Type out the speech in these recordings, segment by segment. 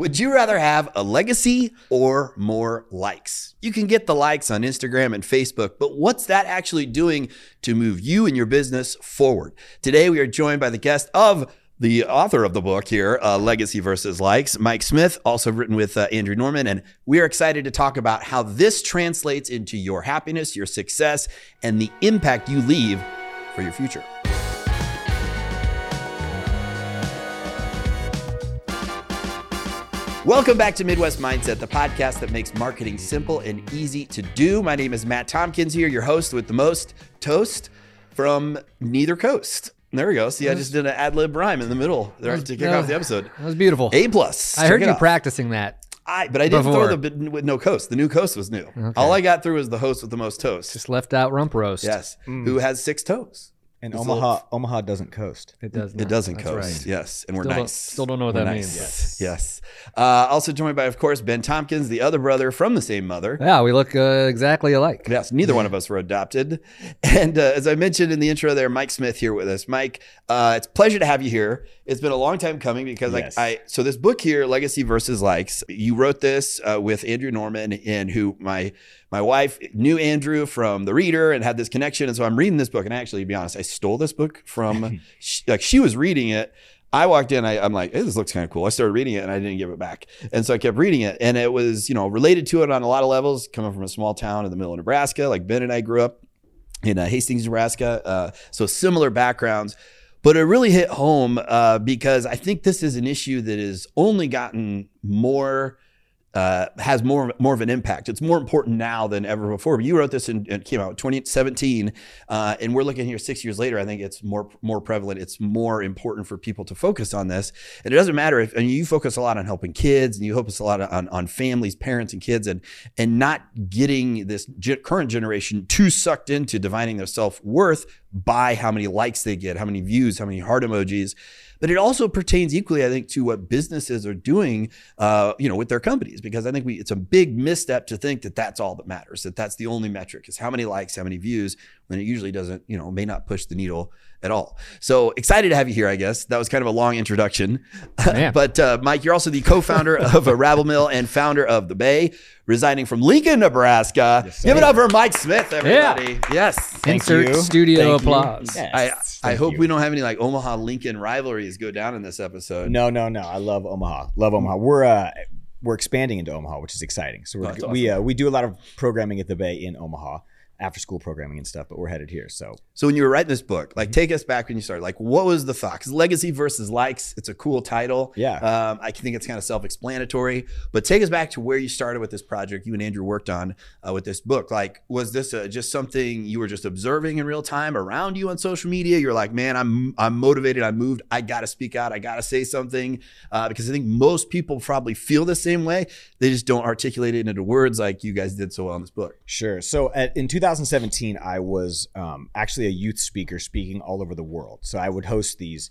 Would you rather have a legacy or more likes? You can get the likes on Instagram and Facebook, but what's that actually doing to move you and your business forward? Today, we are joined by the guest of the author of the book here, uh, Legacy versus Likes, Mike Smith, also written with uh, Andrew Norman. And we are excited to talk about how this translates into your happiness, your success, and the impact you leave for your future. Welcome back to Midwest Mindset, the podcast that makes marketing simple and easy to do. My name is Matt Tompkins here, your host with the most toast from neither coast. There we go. See, I just did an ad lib rhyme in the middle there to kick off the episode. That was beautiful. A plus. I heard Check it you out. practicing that. I, but I didn't before. throw the bit with no coast. The new coast was new. All I got through was the host with the most toast. Just left out rump roast. yes, mm. who has six toes. And It's a Omaha, little- Omaha doesn't coast. It does. Not. It not. doesn't That's coast. right. Yes, and we're Still don't- nice. still don't know what We're that nice. means. Yes. Yes. Uh, also joined by, of course, Ben Tompkins, the other brother from the same mother. Yeah, we look uh, exactly alike. Yes, neither one of us were adopted. And uh, as I mentioned in the intro there, Mike Smith here with us. Mike, uh, it's a pleasure to have you here. It's been a long time coming because Yes. like I so this book here, Legacy versus Likes, you wrote this uh, with Andrew Norman and who my my wife knew Andrew from the reader and had this connection. And so I'm reading this book. And actually, to be honest, I stole this book from she, like she was reading it. I walked in, I, I'm like, hey, this looks kind of cool. I started reading it and I didn't give it back. And so I kept reading it. And it was, you know, related to it on a lot of levels, coming from a small town in the middle of Nebraska. Like Ben and I grew up in uh, Hastings, Nebraska. Uh, so similar backgrounds. But it really hit home uh, because I think this is an issue that has only gotten more uh, has more more of an impact. It's more important now than ever before. You wrote this and it came out in 2017, uh, and we're looking here six years later. I think it's more more prevalent. It's more important for people to focus on this. And it doesn't matter if and you focus a lot on helping kids, and you focus a lot on on families, parents, and kids, and and not getting this ge- current generation too sucked into defining their self worth by how many likes they get, how many views, how many heart emojis but it also pertains equally, I think, to what businesses are doing, uh, you know, with their companies. Because I think we it's a big misstep to think that that's all that matters, that that's the only metric is how many likes, how many views, when it usually doesn't, you know, may not push the needle at all. So excited to have you here. I guess that was kind of a long introduction, but uh, Mike, you're also the co-founder of a Rabble Mill and founder of the Bay, residing from Lincoln, Nebraska. Give it up for Mike Smith, everybody. Yes. Thank Insert you. studio Thank you. applause. Yes. I, I hope you. we don't have any like Omaha Lincoln rivalries go down in this episode. No, no, no. I love Omaha. Love Omaha. We're uh, we're expanding into Omaha, which is exciting. So we're, Oh, that's we uh, we do a lot of programming at the Bay in Omaha, after school programming and stuff. But we're headed here. So So when you were writing this book, Mm-hmm. like take us back when you started. Like what was the thought? Because legacy versus likes, it's a cool title. Yeah. Um, I think it's kind of self-explanatory. But take us back to where you started with this project. You and Andrew worked on uh, with this book. Like was this uh, just something you were just observing in real time around you on social media? You're like, man, I'm I'm motivated. I'm moved. I got to speak out. I got to say something uh, because I think most people probably feel the same way. They just don't articulate it into words like you guys did so well in this book. Sure. So at, in 2017, I was um, actually a youth speaker speaking all over the world. So I would host these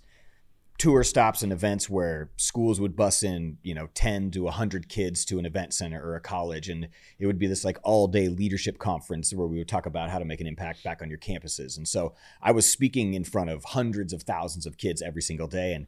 tour stops and events where schools would bus in, you know, 10 to 100 kids to an event center or a college. And it would be this like all day leadership conference where we would talk about how to make an impact back on your campuses. And so I was speaking in front of hundreds of thousands of kids every single day. And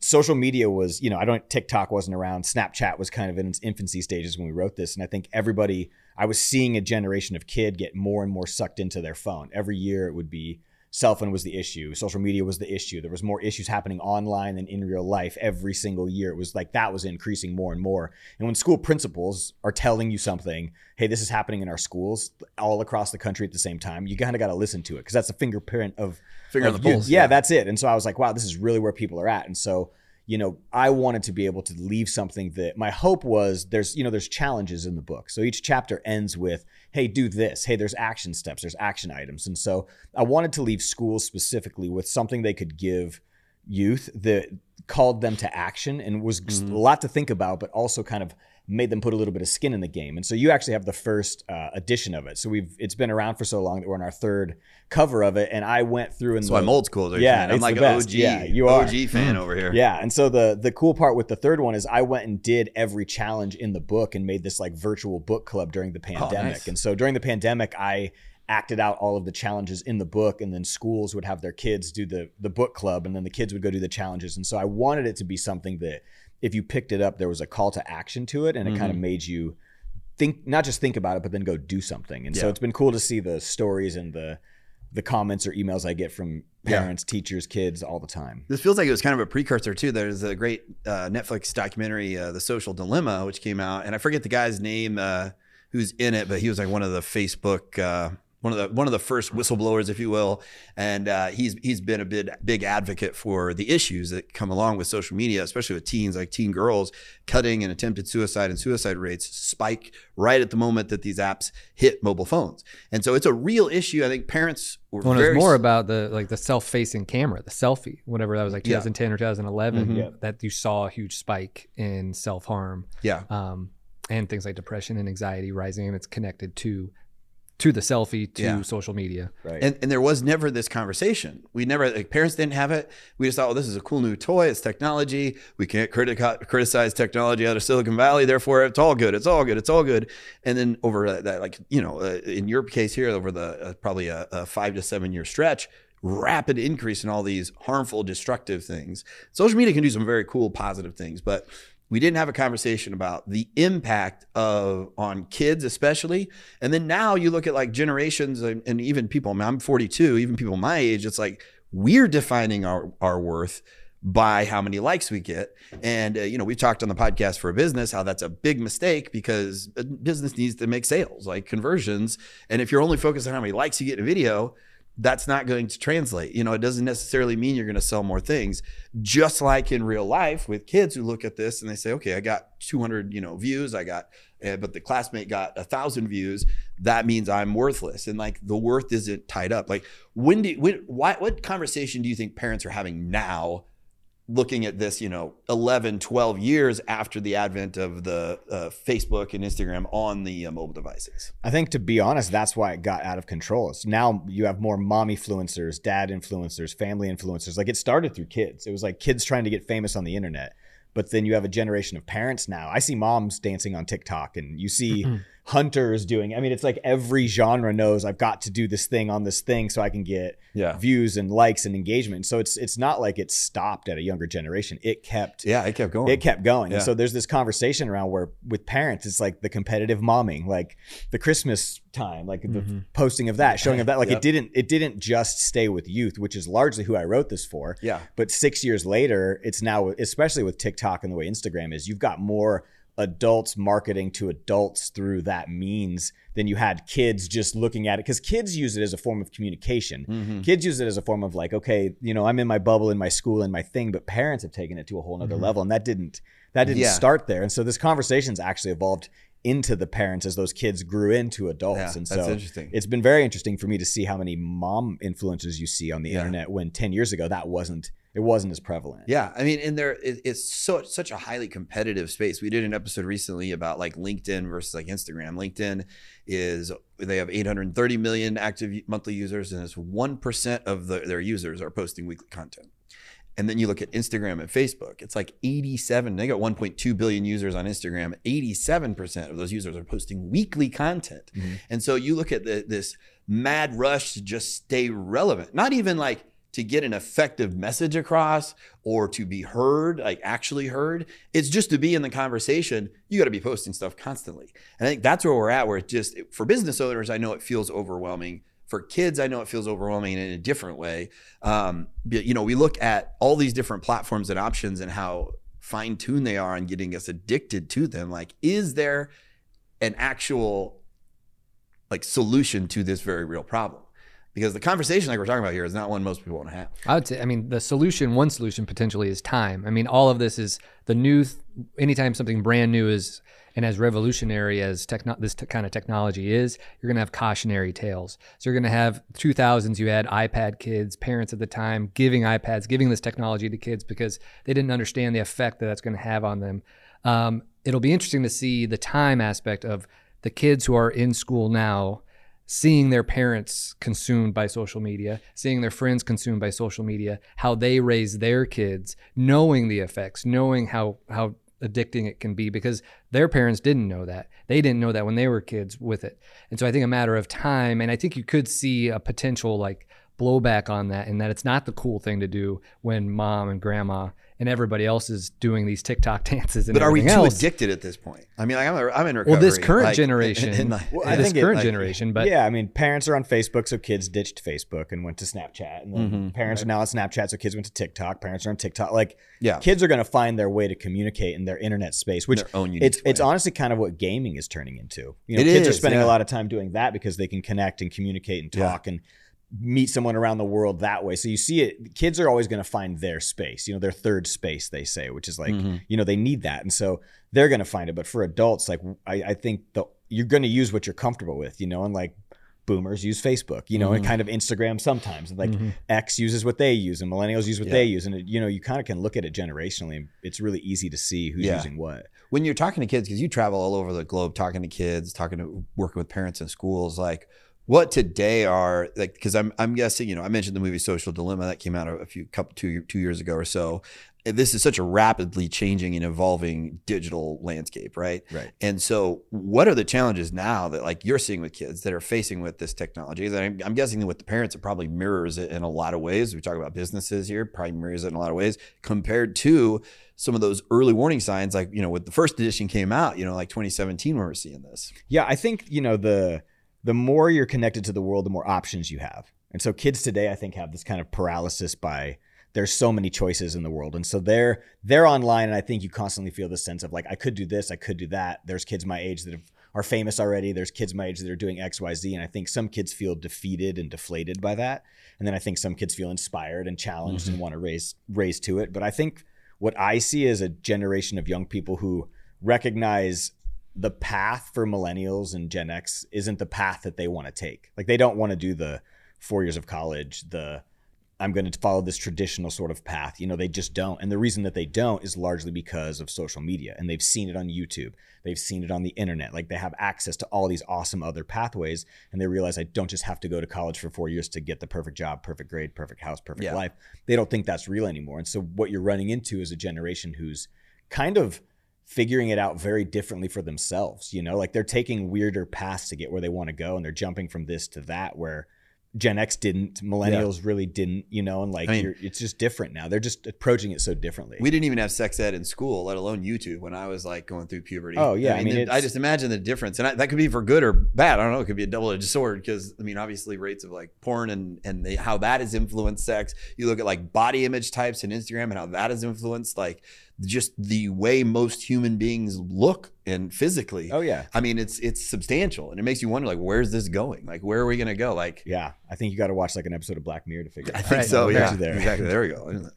social media was, you know, I don't TikTok wasn't around. Snapchat was kind of in its infancy stages when we wrote this, and I think everybody, I was seeing a generation of kid get more and more sucked into their phone. Every year, it would be cell phone was the issue, social media was the issue. There was more issues happening online than in real life every single year. It was like that was increasing more and more. And when school principals are telling you something, hey, this is happening in our schools all across the country at the same time, you kind of got to listen to it because that's a fingerprint of Finger on of the pulse, Yeah, yeah. that's it. And so I was like, wow, this is really where people are at. And so, you know, I wanted to be able to leave something that my hope was there's, you know, there's challenges in the book. So each chapter ends with, hey, do this. Hey, there's action steps, there's action items. And so I wanted to leave schools specifically with something they could give youth that called them to action and was Mm-hmm. a lot to think about, but also kind of made them put a little bit of skin in the game. And so you actually have the first uh, edition of it. So we've it's been around for so long that we're on our third cover of it. And I went through and So I'm old school. Yeah. I'm like an. OG. Yeah, you are. OG fan over here. Yeah, and so the the cool part with the third one is I went and did every challenge in the book and made this like virtual book club during the pandemic. Oh, nice. And so during the pandemic, I acted out all of the challenges in the book, and then schools would have their kids do the the book club, and then the kids would go do the challenges. And so I wanted it to be something that if you picked it up, there was a call to action to it, and it kind of made you think, not just think about it, but then go do something. And so it's been cool to see the stories and the the comments or emails I get from Yeah. parents, teachers, kids all the time. This feels like it was kind of a precursor too. There's a great uh, Netflix documentary, uh, "The Social Dilemma," which came out, and I forget the guy's name uh, who's in it, but he was like one of the Facebook, uh, one of the one of the first whistleblowers, if you will, and uh, he's he's been a big big advocate for the issues that come along with social media, especially with teens, like teen girls cutting and attempted suicide and suicide rates spike right at the moment that these apps hit mobile phones, and so it's a real issue. I think parents were Well, very was more about the like the self-facing camera, the selfie, whatever that was like Yeah. 2010 or 2011. Mhm. Yeah. That you saw a huge spike in self-harm yeah. um, and things like depression and anxiety rising, and it's connected to to the selfie to Yeah. social media. Right. And, and there was never this conversation. We never, like, parents didn't have it. We just thought, well, this is a cool new toy. It's technology. We can't criti- criticize technology out of Silicon Valley. Therefore, it's all good. It's all good. It's all good. And then over that, that like, you know, uh, in your case here, over the uh, probably a, a five to seven year stretch, rapid increase in all these harmful, destructive things. Social media can do some very cool, positive things, but we didn't have a conversation about the impact of on kids especially. And then now you look at like generations and, and even people I mean, i'm 42 even people my age it's like we're defining our, our worth by how many likes we get. And uh, you know we talked on the podcast for a business how that's a big mistake because a business needs to make sales like conversions. And if you're only focused on how many likes you get in a video that's not going to translate. You know, it doesn't necessarily mean you're going to sell more things. Just like in real life with kids who look at this and they say, "Okay, I got 200, you know, views. I got, uh, but the classmate got a thousand views. That means I'm worthless." And like the worth isn't tied up. Like when do when why, what conversation do you think parents are having now? Looking at this, you know, 11, 12 years after the advent of the uh, Facebook and Instagram on the uh, mobile devices. I think to be honest, that's why it got out of control. It's now you have more mom influencers, dad influencers, family influencers. Like it started through kids. It was like kids trying to get famous on the internet. But then you have a generation of parents now. I see moms dancing on TikTok and you see hunters doing. I mean, it's like every genre knows I've got to do this thing on this thing so I can get Yeah. views and likes and engagement. So it's it's not like it stopped at a younger generation. It kept Yeah, it kept going. it kept going. Yeah. And so there's this conversation around where with parents, it's like the competitive momming, like the Christmas time, like the mm-hmm. posting of that, showing of that. Like Yep. it didn't it didn't just stay with youth, which is largely who I wrote this for. yeah. But six years later, it's now, especially with TikTok and the way Instagram is, you've got more adults marketing to adults through that means than you had kids just looking at it. Because kids use it as a form of communication. Mm-hmm. Kids use it as a form of like, okay, you know, I'm in my bubble, in my school, in my thing, but parents have taken it to a whole nother level. And that didn't that didn't Mm-hmm. Yeah. start there. And so this conversation's actually evolved into the parents as those kids grew into adults. Yeah, and so interesting. it's been very interesting for me to see how many mom influencers you see on the Yeah. internet when 10 years ago that wasn't it wasn't as prevalent. Yeah, I mean, and there it, it's so such a highly competitive space. We did an episode recently about like LinkedIn versus like Instagram. LinkedIn is they have 830 million active monthly users, and it's one percent of the, their users are posting weekly content. And then you look at Instagram and Facebook, it's like 87. They got 1.2 billion users on Instagram. 87% of those users are posting weekly content. Mm-hmm. And so you look at the, this mad rush to just stay relevant, not even like to get an effective message across or to be heard, like actually heard. It's just to be in the conversation. You got to be posting stuff constantly. And I think that's where we're at, where it just, for business owners, I know it feels overwhelming. For kids, I know it feels overwhelming in a different way. Um, but, you know, we look at all these different platforms and options and how fine tuned they are on getting us addicted to them. Like, is there an actual like solution to this very real problem? Because the conversation like we're talking about here is not one most people want to have. I would say, I mean, the solution, one solution potentially is time. I mean, all of this is the new, anytime something brand new is and as revolutionary as techno- this t- kind of technology is, you're going to have cautionary tales. So you're going to have 2000s, you had iPad kids, parents at the time giving iPads, giving this technology to kids because they didn't understand the effect that that's going to have on them. Um, it'll be interesting to see the time aspect of the kids who are in school now seeing their parents consumed by social media, seeing their friends consumed by social media, how they raise their kids, knowing the effects, knowing how how addicting it can be because their parents didn't know that. They didn't know that when they were kids with it. And so I think a matter of time and I think you could see a potential like blowback on that and that it's not the cool thing to do when mom and grandma and everybody else is doing these TikTok dances and But are we too else. addicted at this point? I mean, like, I'm, I'm in recovery. Well, this current like, generation, and- and, like- Well, I this think it- current like- generation, but yeah, I mean, parents are on Facebook, so kids ditched Facebook and went to Snapchat, and then Mm-hmm. parents are now on Snapchat, so kids went to TikTok. Parents are on TikTok. Like, Yeah. kids are going to find their way to communicate in their internet space, which Their own unique it's it's honestly kind of what gaming is turning into. You know, It kids are spending yeah. a lot of time doing that because they can connect and communicate and Yeah. talk and meet someone around the world that way. So you see it. Kids are always going to find their space. You know, their third space, they say, which is like Mhm. you know they need that, and so they're going to find it. But for adults, like I, I think the you're going to use what you're comfortable with. You know, and like boomers use Facebook, you know, Mm-hmm. and kind of Instagram sometimes. And like Mhm. X uses what they use and millennials use what Yeah. they use. And, it, you know, you kind of can look at it generationally and it's really easy to see who's Yeah. using what. when you're talking to kids, because you travel all over the globe talking to kids, talking to working with parents in schools, like what today are like because I'm I'm guessing, you know, I mentioned the movie Social Dilemma that came out a few couple two two years ago or so. This is such a rapidly changing and evolving digital landscape, right? Right. And so, what are the challenges now that like you're seeing with kids that are facing with this technology? And I'm, I'm guessing that with the parents, it probably mirrors it in a lot of ways. We talk about businesses here, probably mirrors it in a lot of ways compared to some of those early warning signs, like you know, with the first edition came out, you know, like 2017, when we're seeing this. Yeah, I think you know the the more you're connected to the world, the more options you have. And so kids today, I think, have this kind of paralysis by there's so many choices in the world, and so they're they're online, and I think you constantly feel this sense of like I could do this, I could do that. There's kids my age that have, are famous already. There's kids my age that are doing X, Y, Z, and I think some kids feel defeated and deflated by that, and then I think some kids feel inspired and challenged and mm-hmm. want to raise raise to it. But I think what I see is a generation of young people who recognize the path for millennials and Gen X isn't the path that they want to take. Like they don't want to do the four years of college, the I'm going to follow this traditional sort of path. You know, they just don't. And the reason that they don't is largely because of social media and they've seen it on YouTube. They've seen it on the internet. Like they have access to all these awesome other pathways and they realize I don't just have to go to college for 4 years to get the perfect job, perfect grade, perfect house, perfect Yeah. life. They don't think that's real anymore. And so what you're running into is a generation who's kind of figuring it out very differently for themselves. You know, like they're taking weirder paths to get where they want to go, and they're jumping from this to that. Where Gen X didn't, millennials really didn't. You know, and like I mean- you're, it's just different now. They're just approaching it so differently. We didn't even have sex ed in school, let alone YouTube, when I was like going through puberty. Oh, yeah, I mean, it- I just imagine the difference, and I, that could be for good or bad. I don't know. It could be a double-edged sword because I mean, obviously, rates of like porn and and the, how that has influenced sex. You look at like body image types and Instagram and how that has influenced like just the way most human beings look and physically. oh yeah, I mean, it's it's substantial, and it makes you wonder like, where's this going? Like, where are we gonna go? Like, yeah. I think you got to watch like an episode of Black Mirror to figure. I think Right. so. Yeah, there. exactly. There we go.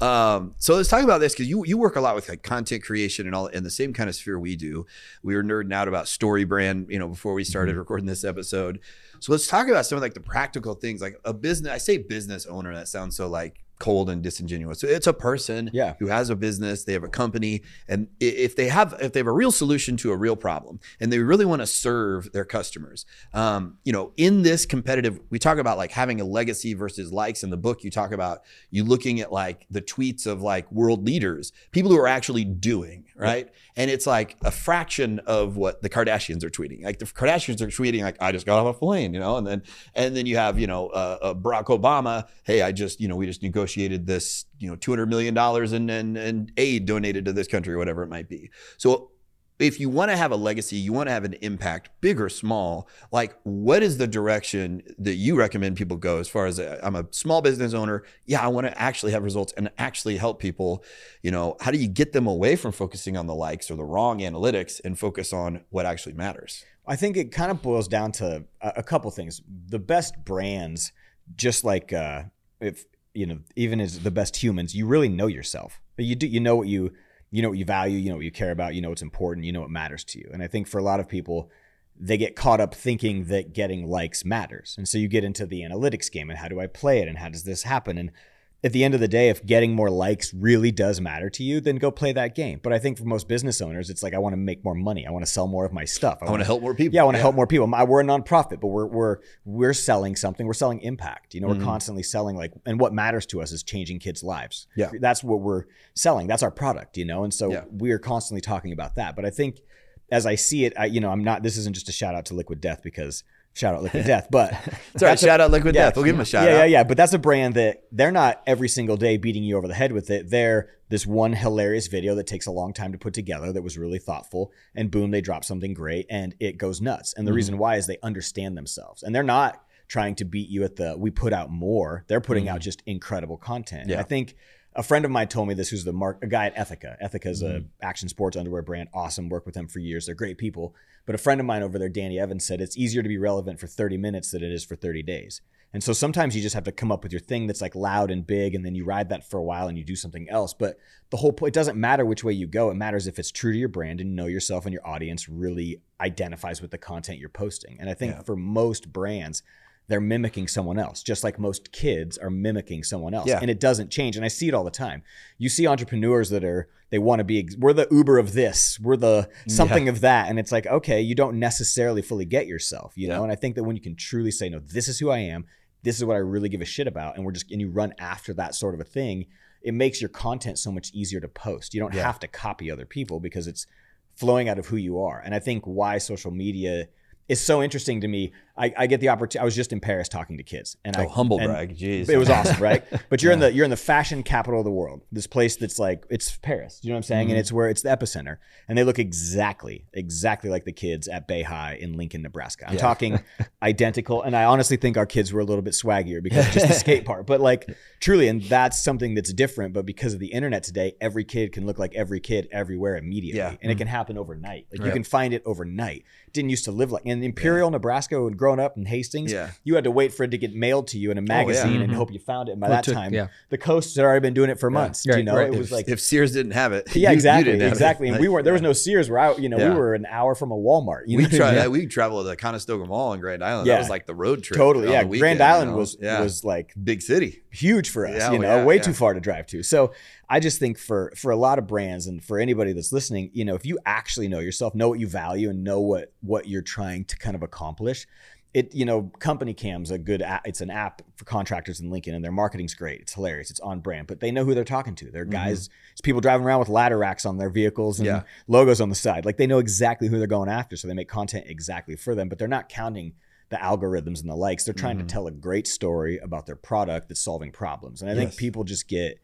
Um, so let's talk about this because you you work a lot with like content creation and all in the same kind of sphere we do. We were nerding out about StoryBrand, you know, before we started Mm-hmm. recording this episode. So let's talk about some of like the practical things, like a business. I say business owner. That sounds so like cold and disingenuous. It's a person Yeah. who has a business, they have a company, and if they have if they have a real solution to a real problem, and they really want to serve their customers, um, you know, in this competitive, we talk about like having a legacy versus likes. In the book, you talk about you looking at like the tweets of like world leaders, people who are actually doing right, and it's like a fraction of what the Kardashians are tweeting. Like the Kardashians are tweeting like I just got off a plane, you know, and then and then you have you know uh, uh, Barack Obama, hey, I just you know we just negotiated this you know two hundred million dollars in, in in aid donated to this country or whatever it might be. So if you want to have a legacy, you want to have an impact, big or small, like what is the direction that you recommend people go as far as i I'm a small business owner? Yeah, I want to actually have results and actually help people. You know, how do you get them away from focusing on the likes or the wrong analytics and focus on what actually matters? I think it kind of boils down to a, a couple things. The best brands, just like uh, if you know, even as the best humans, you really know yourself. You do, you know what you, you know what you value, you know what you care about, you know what's important, you know what matters to you. And I think for a lot of people, they get caught up thinking that getting likes matters, and so you get into the analytics game and how do I play it and how does this happen and at the end of the day, if getting more likes really does matter to you, then go play that game. But I think for most business owners, it's like I want to make more money. I want to sell more of my stuff. I want to help more people. Yeah, I want to help more people. My- We're a nonprofit, but we're we're we're selling something. We're selling impact. You know, Mhm. we're constantly selling like, and what matters to us is changing kids' lives. Yeah. that's what we're selling. That's our product. You know, and so Yeah. we are constantly talking about that. But I think as I see it, I you know, I'm not. This isn't just a shout out to Liquid Death because Shout out Liquid Death, but all right. that's a- Shout out Liquid yeah. Death. We'll give them a shout yeah, out. yeah, yeah. But that's a brand that they're not every single day beating you over the head with it. They're this one hilarious video that takes a long time to put together that was really thoughtful. And boom, they drop something great and it goes nuts. And the Mhm. reason why is they understand themselves and they're not trying to beat you at the we put out more. They're putting out just incredible content. Mm-hmm. Yeah. I think a friend of mine told me this who's the mark a guy at Ethika. Ethika is Mm-hmm. a action sports underwear brand. Awesome. Work with them for years. They're great people. But a friend of mine over there, Danny Evans, said it's easier to be relevant for 30 minutes than it is for 30 days. And so sometimes you just have to come up with your thing that's like loud and big, and then you ride that for a while and you do something else. But the whole point, it doesn't matter which way you go. It matters if it's true to your brand and you know yourself and your audience really identifies with the content you're posting. And I think Yeah. for most brands, they're mimicking someone else, just like most kids are mimicking someone else. Yeah. And it doesn't change. And I see it all the time. You see entrepreneurs that are, they want to be, we're the Uber of this, we're the something of that. And it's like, okay, you don't necessarily fully get yourself, you know? And I think that when you can truly say, no, this is who I am, this is what I really give a shit about, and we're just, and you run after that sort of a thing, it makes your content so much easier to post. You don't Yeah. have to copy other people because it's flowing out of who you are. And I think why social media is so interesting to me. I, I get the opportunity. I was just in Paris talking to kids, and Oh, I humble and brag. Jeez. It was awesome, right? But you're in the you're in the fashion capital of the world. This place that's like it's Paris. You know what I'm saying? Mm-hmm. And it's where it's the epicenter. And they look exactly, exactly like the kids at Bay High in Lincoln, Nebraska. I'm Yeah. talking identical. And I honestly think our kids were a little bit swaggier because of just the skate part. But like truly, and that's something that's different. But because of the internet today, every kid can look like every kid everywhere immediately. Yeah. And it can happen overnight. Like you can find it overnight. Didn't used to live like in Imperial, Nebraska, and growing up in Hastings, Yeah. you had to wait for it to get mailed to you in a magazine and Mhm. hope you found it. And by Well, that took- time, yeah. the coast had already been doing it for months. Do you know, right. it if, was like if Sears didn't have it, yeah, you- you exactly, didn't have it. exactly. And we weren't. There was no Sears. We're out. You know, Yeah. we were an hour from a Walmart. You we know what tried. mean? We traveled to the Conestoga Mall in Grand Island. Yeah. That was like the road trip. Totally. Yeah, the Grand weekend, you Island know? was was like big city. huge for us. You oh, know, way too far to drive to. So I just think for for a lot of brands and for anybody that's listening, you know, if you actually know yourself, know what you value, and know what what you're trying to kind of accomplish. It you know, CompanyCam's a good app. It's an app for contractors in Lincoln, and their marketing's great. It's hilarious. It's on brand, but they know who they're talking to. They're guys. It's people driving around with ladder racks on their vehicles and Yeah. logos on the side. Like they know exactly who they're going after, so they make content exactly for them. But they're not counting the algorithms and the likes. They're trying Mhm. to tell a great story about their product that's solving problems. And I think people just get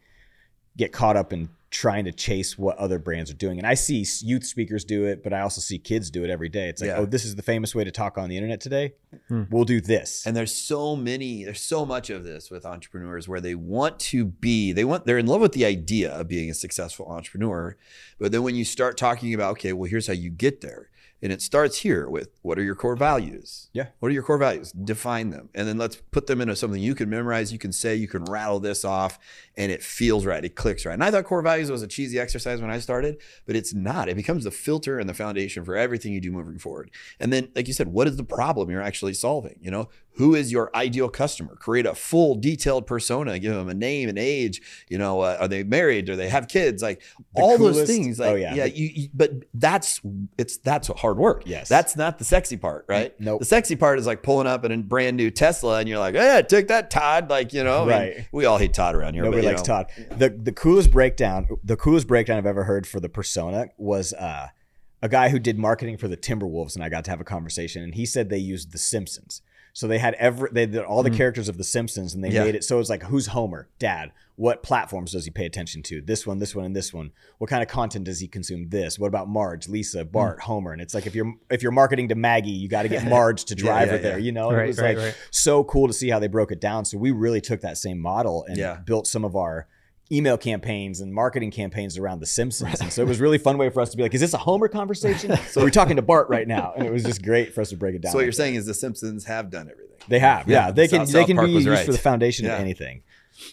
get caught up in trying to chase what other brands are doing. And I see youth speakers do it, but I also see kids do it every day. It's like, Yeah. oh, this is the famous way to talk on the internet today. Hmm. We'll do this. And there's so many, there's so much of this with entrepreneurs where they want to be, they want, they're in love with the idea of being a successful entrepreneur. But then when you start talking about, okay, well, here's how you get there. And it starts here with what are your core values? Yeah. What are your core values? Define them. And then let's put them into something you can memorize, you can say, you can rattle this off, and it feels right. It clicks right. And I thought core values was a cheesy exercise when I started, but it's not. It becomes the filter and the foundation for everything you do moving forward. And then, like you said, what is the problem you're actually solving? You know, who is your ideal customer? Create a full, detailed persona. Give them a name and age. You know, uh, are they married? Do they have kids? Like The all those things. Like, oh, yeah, yeah. You, you- but that's it's that's hard work. Yes. that's not the sexy part, right? Nope. The sexy part is like pulling up in a brand new Tesla, and you're like, "Yeah, take that, Todd." Like, you know, I mean, Right. we all hate Todd around here. Nobody but, likes know. Todd. The the coolest breakdown, the coolest breakdown I've ever heard for the persona was uh, a guy who did marketing for the Timberwolves, and I got to have a conversation, and he said they used The Simpsons. So they had every they did all the Mm. characters of The Simpsons, and they Yeah. made it so it's like who's Homer, Dad, what platforms does he pay attention to? This one, this one, and this one. What kind of content does he consume? This. What about Marge, Lisa, hmm. Bart, Homer? And it's like if you're if you're marketing to Maggie, you got to get Marge to drive yeah, her there. yeah. You know, Right, it was right, like right. so cool to see how they broke it down. So we really took that same model and Yeah. built some of our email campaigns and marketing campaigns around the Simpsons. And so it was really fun way for us to be like, is this a Homer conversation? so we're talking to Bart right now. And it was just great for us to break it down. So what like you're that. saying is the Simpsons have done everything. They have, yeah. Yeah, they can South- they South can Park be used for the foundation Yeah. of anything.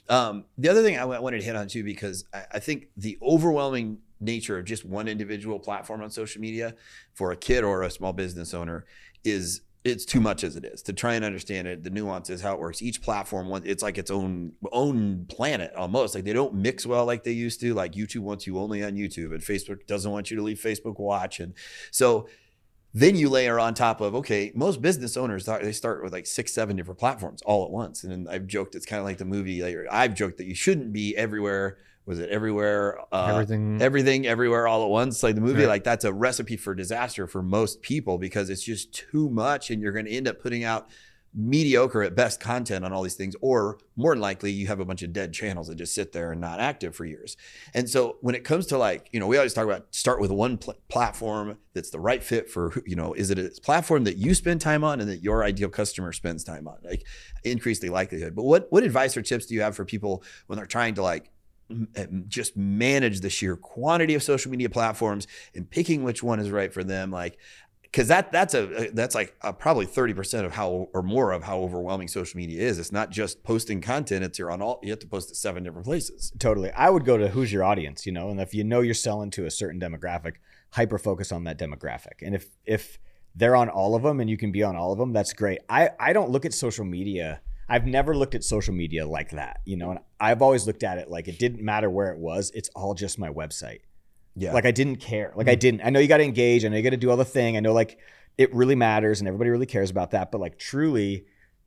Um, the other thing I wa- wanted to hit on too, because I, I think the overwhelming nature of just one individual platform on social media for a kid or a small business owner is it's too much as it is to try and understand it, the nuances, how it works. Each platform, it's like its own own planet almost. Like they don't mix well like they used to. Like YouTube wants you only on YouTube, and Facebook doesn't want you to leave Facebook Watch, and so then you layer on top of okay most business owners they start with like six seven different platforms all at once and i've joked it's kind of like the movie i've joked that you shouldn't be everywhere was it everywhere? Uh, Everything- everything, everywhere, all at once. Like the movie, Right. like that's a recipe for disaster for most people because it's just too much, and you're going to end up putting out mediocre at best content on all these things, or more than likely, you have a bunch of dead channels that just sit there and not active for years. And so when it comes to like, you know, we always talk about start with one pl- platform that's the right fit for, you know, is it a platform that you spend time on and that your ideal customer spends time on? Like increase the likelihood. But what what advice or tips do you have for people when they're trying to like m- eh, just manage the sheer quantity of social media platforms and picking which one is right for them? Like because that that's a that's like uh probably 30% of how or more of how overwhelming social media is it's not just posting content it's you're on all you have to post at seven different places Totally. I would go to who's your audience, you know, and if you know you're selling to a certain demographic, hyper focus on that demographic. And if if they're on all of them and you can be on all of them, that's great. I I don't look at social media. I've never looked at social media like that, you know, and I've always looked at it like it didn't matter where it was. It's all just my website. Yeah Like I didn't care. Like I mm. didn't. I know you got to engage. I know you got to do all the thing. I know like it really matters and everybody really cares about that. But like truly,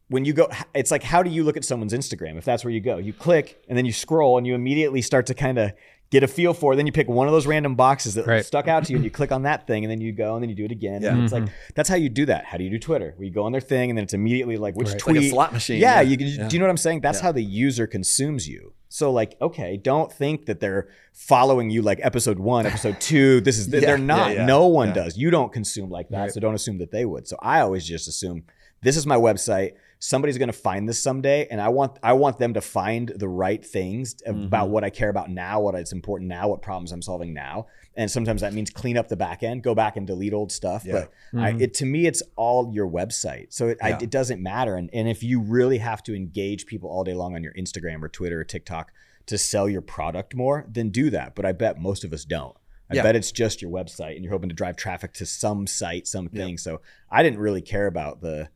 when you go, it's like how do you look at someone's Instagram if that's where you go? You click and then you scroll and you immediately start to kind of get a feel for it. Then you pick one of those random boxes that Right. stuck out to you and you click on that thing and then you go and then you do it again. Yeah. And it's like mm-hmm. that's how you do that. How do you do Twitter? Where you go on their thing and then it's immediately like which Right. tweet like a slot machine yeah, you can. Yeah. Do you know what I'm saying? That's Yeah. how the user consumes you. So like, okay, don't think that they're following you like episode one, episode two. This is Yeah, they're not. yeah, no one yeah. does. You don't consume like that, so don't assume that they would. So I always just assume this is my website. Somebody's going to find this someday, and I want I want them to find the right things Mm-hmm. about what I care about now, what is important now, what problems I'm solving now. And sometimes that means clean up the back end, go back and delete old stuff. Yeah. But I, it to me, it's all your website, so it, I, it doesn't matter. And and if you really have to engage people all day long on your Instagram or Twitter or TikTok to sell your product more, then do that. But I bet most of us don't. I Yeah. bet it's just your website, and you're hoping to drive traffic to some site, something. So I didn't really care about the.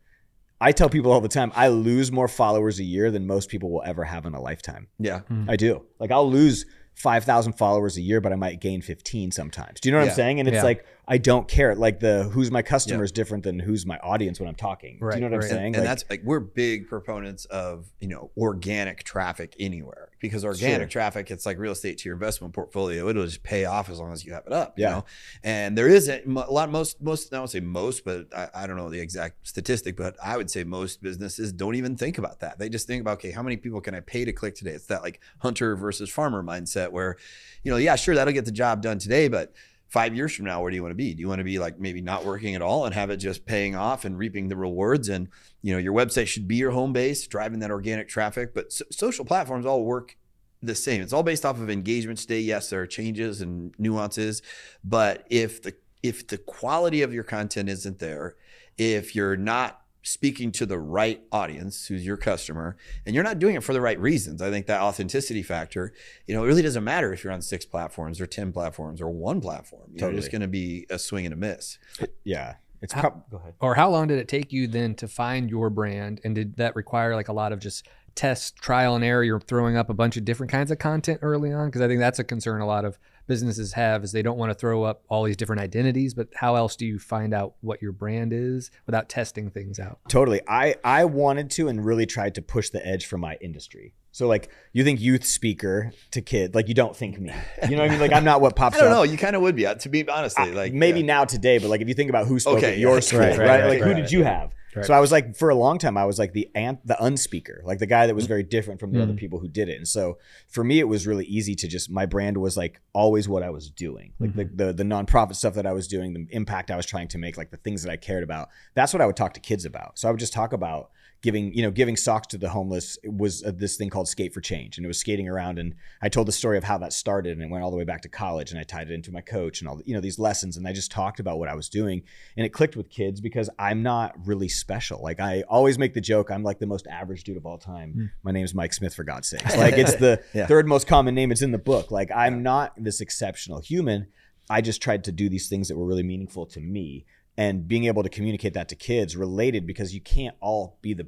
I tell people all the time, I lose more followers a year than most people will ever have in a lifetime. yeah hmm. I do. Like I'll lose 5,000 followers a year, but I might gain 15 sometimes. Do you know what Yeah. I'm saying? And it's Yeah. like, I don't care. Like the who's my customer is different than who's my audience when I'm talking. Do Right, you know what right. I'm saying? and Like, that's like we're big proponents of you know organic traffic anywhere because organic Sure. traffic it's like real estate to your investment portfolio it'll just pay off as long as you have it up you Yeah. know and there isn't a lot most most I won't say most but I, I don't know the exact statistic but I would say most businesses don't even think about that they just think about okay how many people can I pay to click today it's that like hunter versus farmer mindset where you know yeah sure that'll get the job done today but five years from now, where do you want to be? Do you want to be like maybe not working at all and have it just paying off and reaping the rewards? And you know, your website should be your home base, driving that organic traffic. But so- social platforms all work the same. It's all based off of engagement today. Yes, there are changes and nuances, but if the if the quality of your content isn't there, if you're not speaking to the right audience who's your customer and you're not doing it for the right reasons i think that authenticity factor you know it really doesn't matter if you're on six platforms or 10 platforms or one platform you're Totally. just going to be a swing and a miss yeah. It's How- prob- go ahead. Or how long did it take you then to find your brand? And did that require like a lot of just test, trial and error? You're throwing up a bunch of different kinds of content early on? Because I think that's a concern a lot of businesses have is they don't want to throw up all these different identities, but how else do you find out what your brand is without testing things out? Totally. I I wanted to and really tried to push the edge for my industry. So like you think youth speaker to kid, like you don't think me. You know what I mean? Like I'm not what pops i don't up. know you kind of would be uh, to be honestly like maybe yeah. now today, but like if you think about who spoke Okay, at your yeah. school, Right, right? right, right, like who right. did you have? Right. So I was like for a long time I was like the ant the unspeaker, like the guy that was Mm-hmm. very different from the other people who did it. And so for me it was really easy to just my brand was like always what I was doing. Like Mm-hmm. the, the the nonprofit stuff that I was doing, the impact I was trying to make, like the things that I cared about. That's what I would talk to kids about. So I would just talk about giving you know giving socks to the homeless was uh, this thing called skate for change and it was skating around and i told the story of how that started and it went all the way back to college and i tied it into my coach and all the, you know these lessons and i just talked about what i was doing and it clicked with kids because i'm not really special. Like i always make the joke i'm like the most average dude of all time. My name's mike smith for god's sakes. Like it's the Yeah. third most common name it's in the book. Like i'm not this exceptional human. I just tried to do these things that were really meaningful to me and being able to communicate that to kids related because you can't all be the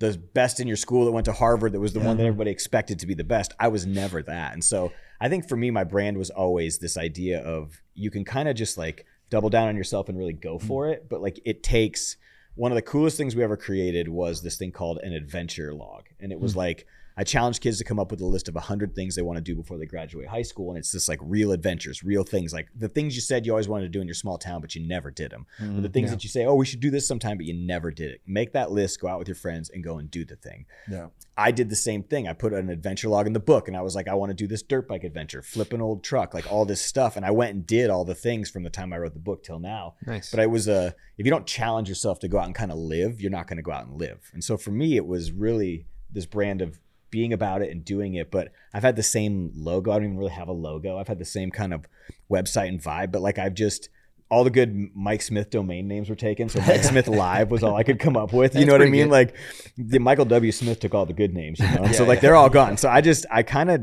the best in your school that went to Harvard that was the one that everybody expected to be the best. I was never that. And so I think for me my brand was always this idea of you can kind of just like double down on yourself and really go mm. for it, but like it takes one of the coolest things we ever created was this thing called an adventure log. And it was mm. like I challenge kids to come up with a list of 100 things they want to do before they graduate high school. And it's just like real adventures, real things, like the things you said you always wanted to do in your small town, but you never did them. Or the mm-hmm. things yeah. that you say, oh, we should do this sometime, but you never did it. Make that list, go out with your friends, and go and do the thing. Yeah. I did the same thing. I put an adventure log in the book and I was like, I want to do this dirt bike adventure, flip an old truck, like all this stuff. And I went and did all the things from the time I wrote the book till now. Nice. But I was a, if you don't challenge yourself to go out and kind of live, you're not going to go out and live. And so for me, it was really this brand of being about it and doing it. But I've had the same logo. I don't even really have a logo. I've had the same kind of website and vibe, but like I've just, all the good Mike Smith domain names were taken. So Mike Smith Live was all I could come up with. You know what I mean? good. Like the Michael W. Smith took all the good names, you know? Yeah, so like yeah. they're all gone. So I just, I kind of,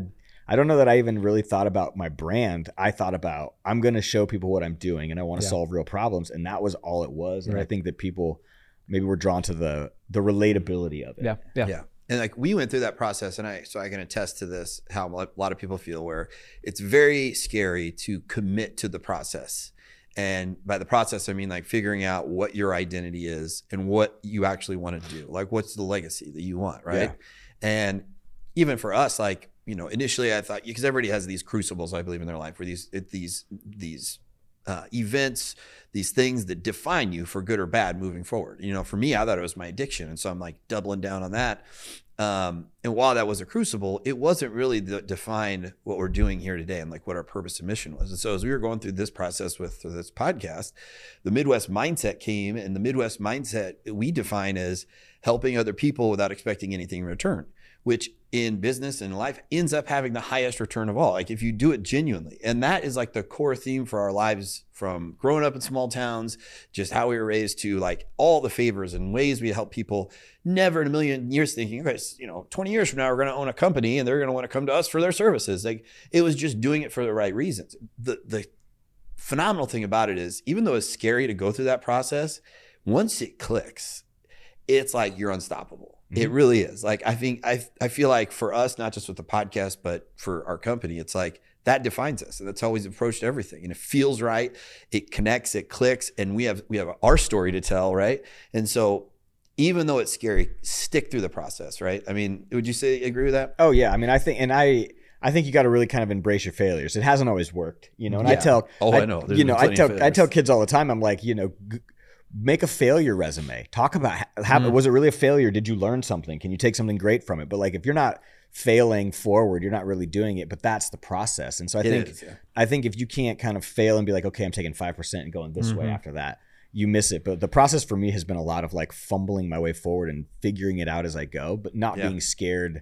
I don't know that I even really thought about my brand. I thought about, I'm going to show people what I'm doing and I want to Yeah. solve real problems. And that was all it was. And I think that people maybe were drawn to the, the relatability of it. yeah, yeah, Yeah. And like we went through that process, and I so I can attest to this how a lot of people feel where it's very scary to commit to the process. And by the process, I mean like figuring out what your identity is and what you actually want to do. Like, what's the legacy that you want, right? Yeah. And even for us, like you know, initially I thought because everybody has these crucibles, I believe in their life, where these it, these these uh, events, these things that define you for good or bad moving forward. You know, for me, I thought it was my addiction, and so I'm like doubling down on that. Um, and while that was a crucible, it wasn't really the, defined what we're doing here today and like what our purpose and mission was. And so as we were going through this process with this podcast, the Midwest mindset came, and the Midwest mindset we define as helping other people without expecting anything in return, which in business and life ends up having the highest return of all. Like if you do it genuinely. And that is like the core theme for our lives from growing up in small towns, just how we were raised to like all the favors and ways we help people. Never in a million years thinking, okay, you know, 20 years from now, we're going to own a company and they're going to want to come to us for their services. Like it was just doing it for the right reasons. The, the phenomenal thing about it is, even though it's scary to go through that process, once it clicks, it's like you're unstoppable. It mm-hmm. really is. Like I think I I feel like for us, not just with the podcast, but for our company, it's like that defines us, and that's how we've approached everything. And it feels right. It connects. It clicks, and we have we have our story to tell, right? And so, even though it's scary, stick through the process, right? I mean, would you say agree with that? Oh yeah, I mean, I think, and I, I think you got to really kind of embrace your failures. It hasn't always worked, you know. And I tell, Oh, I know. There's you know, I tell, I tell kids all the time. I'm like, you know, g- make a failure resume. Talk about how, Mm-hmm. was it really a failure? Did you learn something? Can you take something great from it? But like, if you're not failing forward, you're not really doing it. But that's the process. And so I It think, is, yeah. I think if you can't kind of fail and be like, okay, I'm taking five percent and going this way Mm-hmm. after that. You miss it, but the process for me has been a lot of like fumbling my way forward and figuring it out as I go, but not Yeah. being scared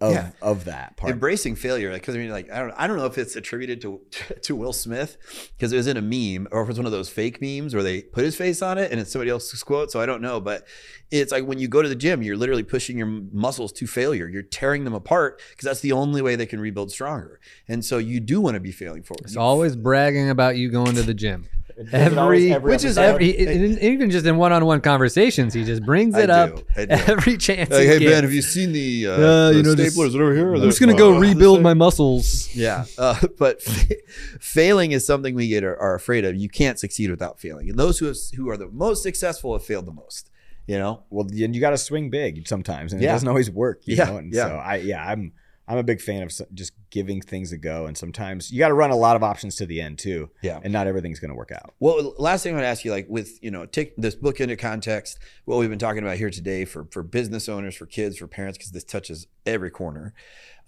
of Yeah. of that part. embracing failure because i mean like i don't i don't know if it's attributed to to will smith because it was in a meme or if it's one of those fake memes where they put his face on it and it's somebody else's quote so i don't know but it's like when you go to the gym you're literally pushing your muscles to failure you're tearing them apart because that's the only way they can rebuild stronger and so you do want to be failing forward It's You- always bragging about you going to the gym. Does it Every, every which is episode? every, and even just in one-on-one conversations, he just brings I it up do, do. every chance. Like, he hey gets. ben have you seen the uh, Uh, the you know, just- staplers over here I'm just gonna go rebuild my muscles. Yeah, uh, but fa- failing is something we get are, are afraid of. You can't succeed without failing, and those who have, who are the most successful have failed the most. You know, well, and you got to swing big sometimes, and Yeah. it doesn't always work. You Yeah, know? and yeah. so I, yeah, I'm, I'm a big fan of just giving things a go, and sometimes you got to run a lot of options to the end too. Yeah. and not everything's going to work out. Well, last thing I want to ask you, like with you know, take this book into context. What we've been talking about here today for for business owners, for kids, for parents, because this touches every corner.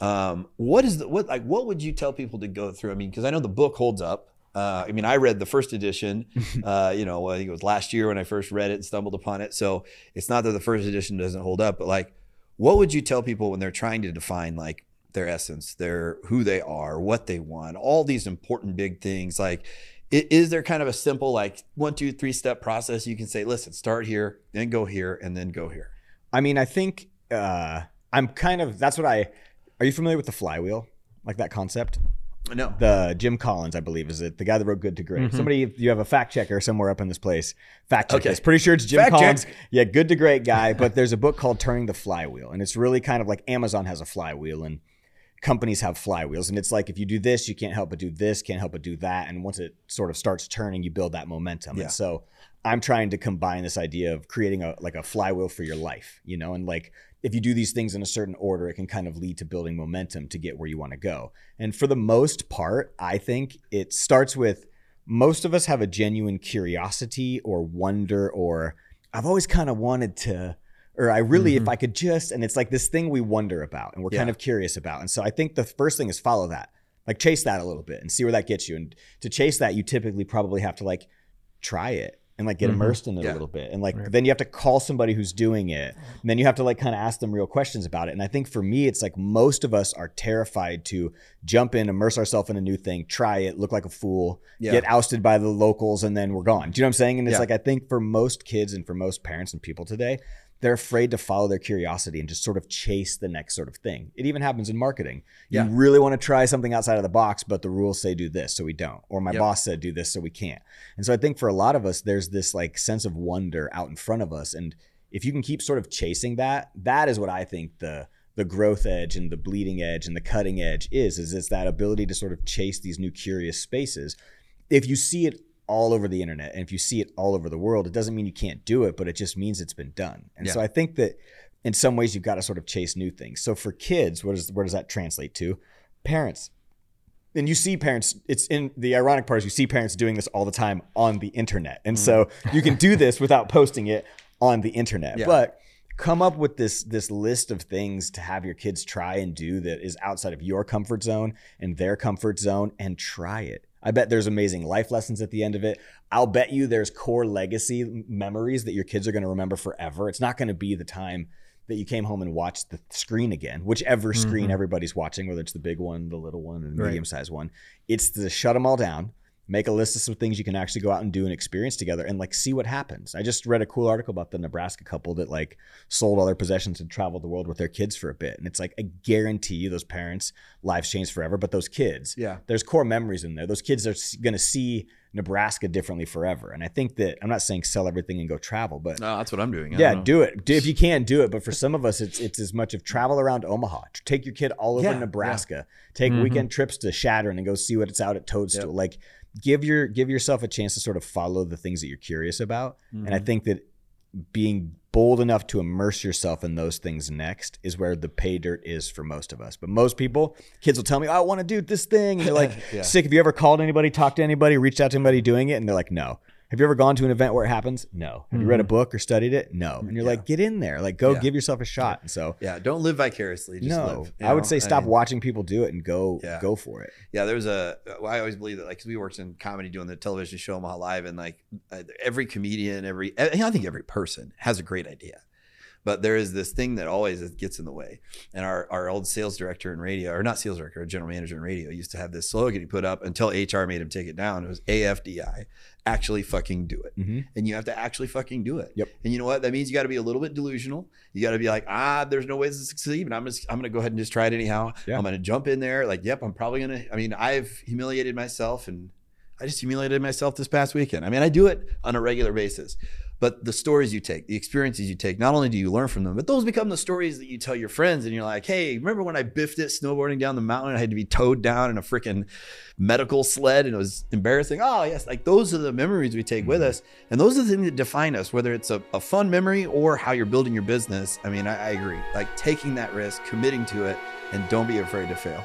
Um, what is the what like? What would you tell people to go through? I mean, because I know the book holds up. Uh, I mean, I read the first edition. Uh, you know, I think it was last year when I first read it and stumbled upon it. So it's not that the first edition doesn't hold up, but like, what would you tell people when they're trying to define like their essence, their who they are, what they want, all these important big things? Like, is there kind of a simple like one, two, three step process you can say, listen, start here, then go here, and then go here? I mean, I think uh, I'm kind of. That's what I. Are you familiar with the flywheel? Like that concept? No. the Jim Collins, I believe, is it the guy that wrote Good to Great? Somebody, you have a fact checker somewhere up in this place, fact check Okay. this. Pretty sure it's Jim Fact check. Collins. Yeah, Good to Great guy. but there's a book called Turning the Flywheel, and it's really kind of like Amazon has a flywheel, and companies have flywheels and it's like if you do this you can't help but do this can't help but do that and once it sort of starts turning you build that momentum Yeah. and so i'm trying to combine this idea of creating a like a flywheel for your life you know and like if you do these things in a certain order it can kind of lead to building momentum to get where you want to go and for the most part i think it starts with most of us have a genuine curiosity or wonder or i've always kind of wanted to or I really, if I could just, and it's like this thing we wonder about and we're kind of curious about. And so I think the first thing is follow that, like chase that a little bit and see where that gets you. And to chase that, you typically probably have to like try it and like get Mhm. immersed in it Yeah. a little bit. And like Right. then you have to call somebody who's doing it. And then you have to like kind of ask them real questions about it. And I think for me, it's like most of us are terrified to jump in, immerse ourselves in a new thing, try it, look like a fool, Yeah. get ousted by the locals, and then we're gone. Do you know what I'm saying? And it's Yeah. like I think for most kids and for most parents and people today, they're afraid to follow their curiosity and just sort of chase the next sort of thing. It even happens in marketing. You Yeah. really want to try something outside of the box, but the rules say do this, so we don't. Or my Yep. boss said do this, so we can't. And so I think for a lot of us, there's this like sense of wonder out in front of us. And if you can keep sort of chasing that, that is what I think the the growth edge and the bleeding edge and the cutting edge is, is it's that ability to sort of chase these new curious spaces. If you see it all over the internet and if you see it all over the world, it doesn't mean you can't do it, but it just means it's been done. And so I think that in some ways you've got to sort of chase new things. So for kids, what is where does that translate to? Parents. And you see parents, it's in the ironic part is you see parents doing this all the time on the internet. And so mm. you can do this without posting it on the internet. Yeah. But come up with this this list of things to have your kids try and do that is outside of your comfort zone and their comfort zone and try it. I bet there's amazing life lessons at the end of it. I'll bet you there's core legacy memories that your kids are going to remember forever. It's not going to be the time that you came home and watched the screen again, whichever screen Mhm. everybody's watching, whether it's the big one, the little one, the Right. medium sized one. It's to shut them all down, make a list of some things you can actually go out and do and experience together and like see what happens. I just read a cool article about the Nebraska couple that like sold all their possessions and traveled the world with their kids for a bit. And it's like, I guarantee you those parents' lives changed forever, but those kids, Yeah. there's core memories in there. Those kids are going to see Nebraska differently forever. And I think that I'm not saying sell everything and go travel, but No, that's what I'm doing. I yeah, don't know. do it. Do, if you can, do it. But for some of us, it's it's as much of travel around Omaha. Take your kid all over Yeah, Nebraska. Take Mhm. weekend trips to Chadron and go see what it's out at Toadstool. Yep. Like give your give yourself a chance to sort of follow the things that you're curious about. And I Mhm. think that being bold enough to immerse yourself in those things next is where the pay dirt is for most of us. But most people, kids will tell me, "I want to do this thing," and they're like, Yeah. "Sick." Have you ever called anybody, talked to anybody, reached out to anybody doing it, and they're like, "No." Have you ever gone to an event where it happens? No. Have you read a book or studied it? No. And you're Yeah. like, get in there, like go Yeah. give yourself a shot. And so, Yeah, don't live vicariously. Just no, live. I would know? say stop mean, watching people do it and go Yeah. go for it. Yeah, there's a. Well, I always believe that, like, 'cause we worked in comedy doing the television show Omaha Live, and like uh, every comedian, every I think every person has a great idea, but there is this thing that always gets in the way. And our our old sales director in radio, or not sales director, our general manager in radio, used to have this slogan he put up until HR made him take it down. It was AFDI, actually fucking do it. Mm-hmm. and you have to actually fucking do it. Yep. And you know what? That means you got to be a little bit delusional. You got to be like, ah, there's no ways to succeed, but I'm just, I'm gonna go ahead and just try it anyhow. Yeah. I'm gonna jump in there. Like, yep, I'm probably gonna. I mean, I've humiliated myself, and I just humiliated myself this past weekend. I mean, I do it on a regular basis. But the stories you take, the experiences you take, not only do you learn from them, but those become the stories that you tell your friends. And you're like, hey, remember when I biffed it snowboarding down the mountain? and I had to be towed down in a freaking medical sled and it was embarrassing. Oh, yes. Like those are the memories we take with mm-hmm. us. And those are the things that define us, whether it's a, a fun memory or how you're building your business. I mean, I, I agree. Like taking that risk, committing to it, and don't be afraid to fail.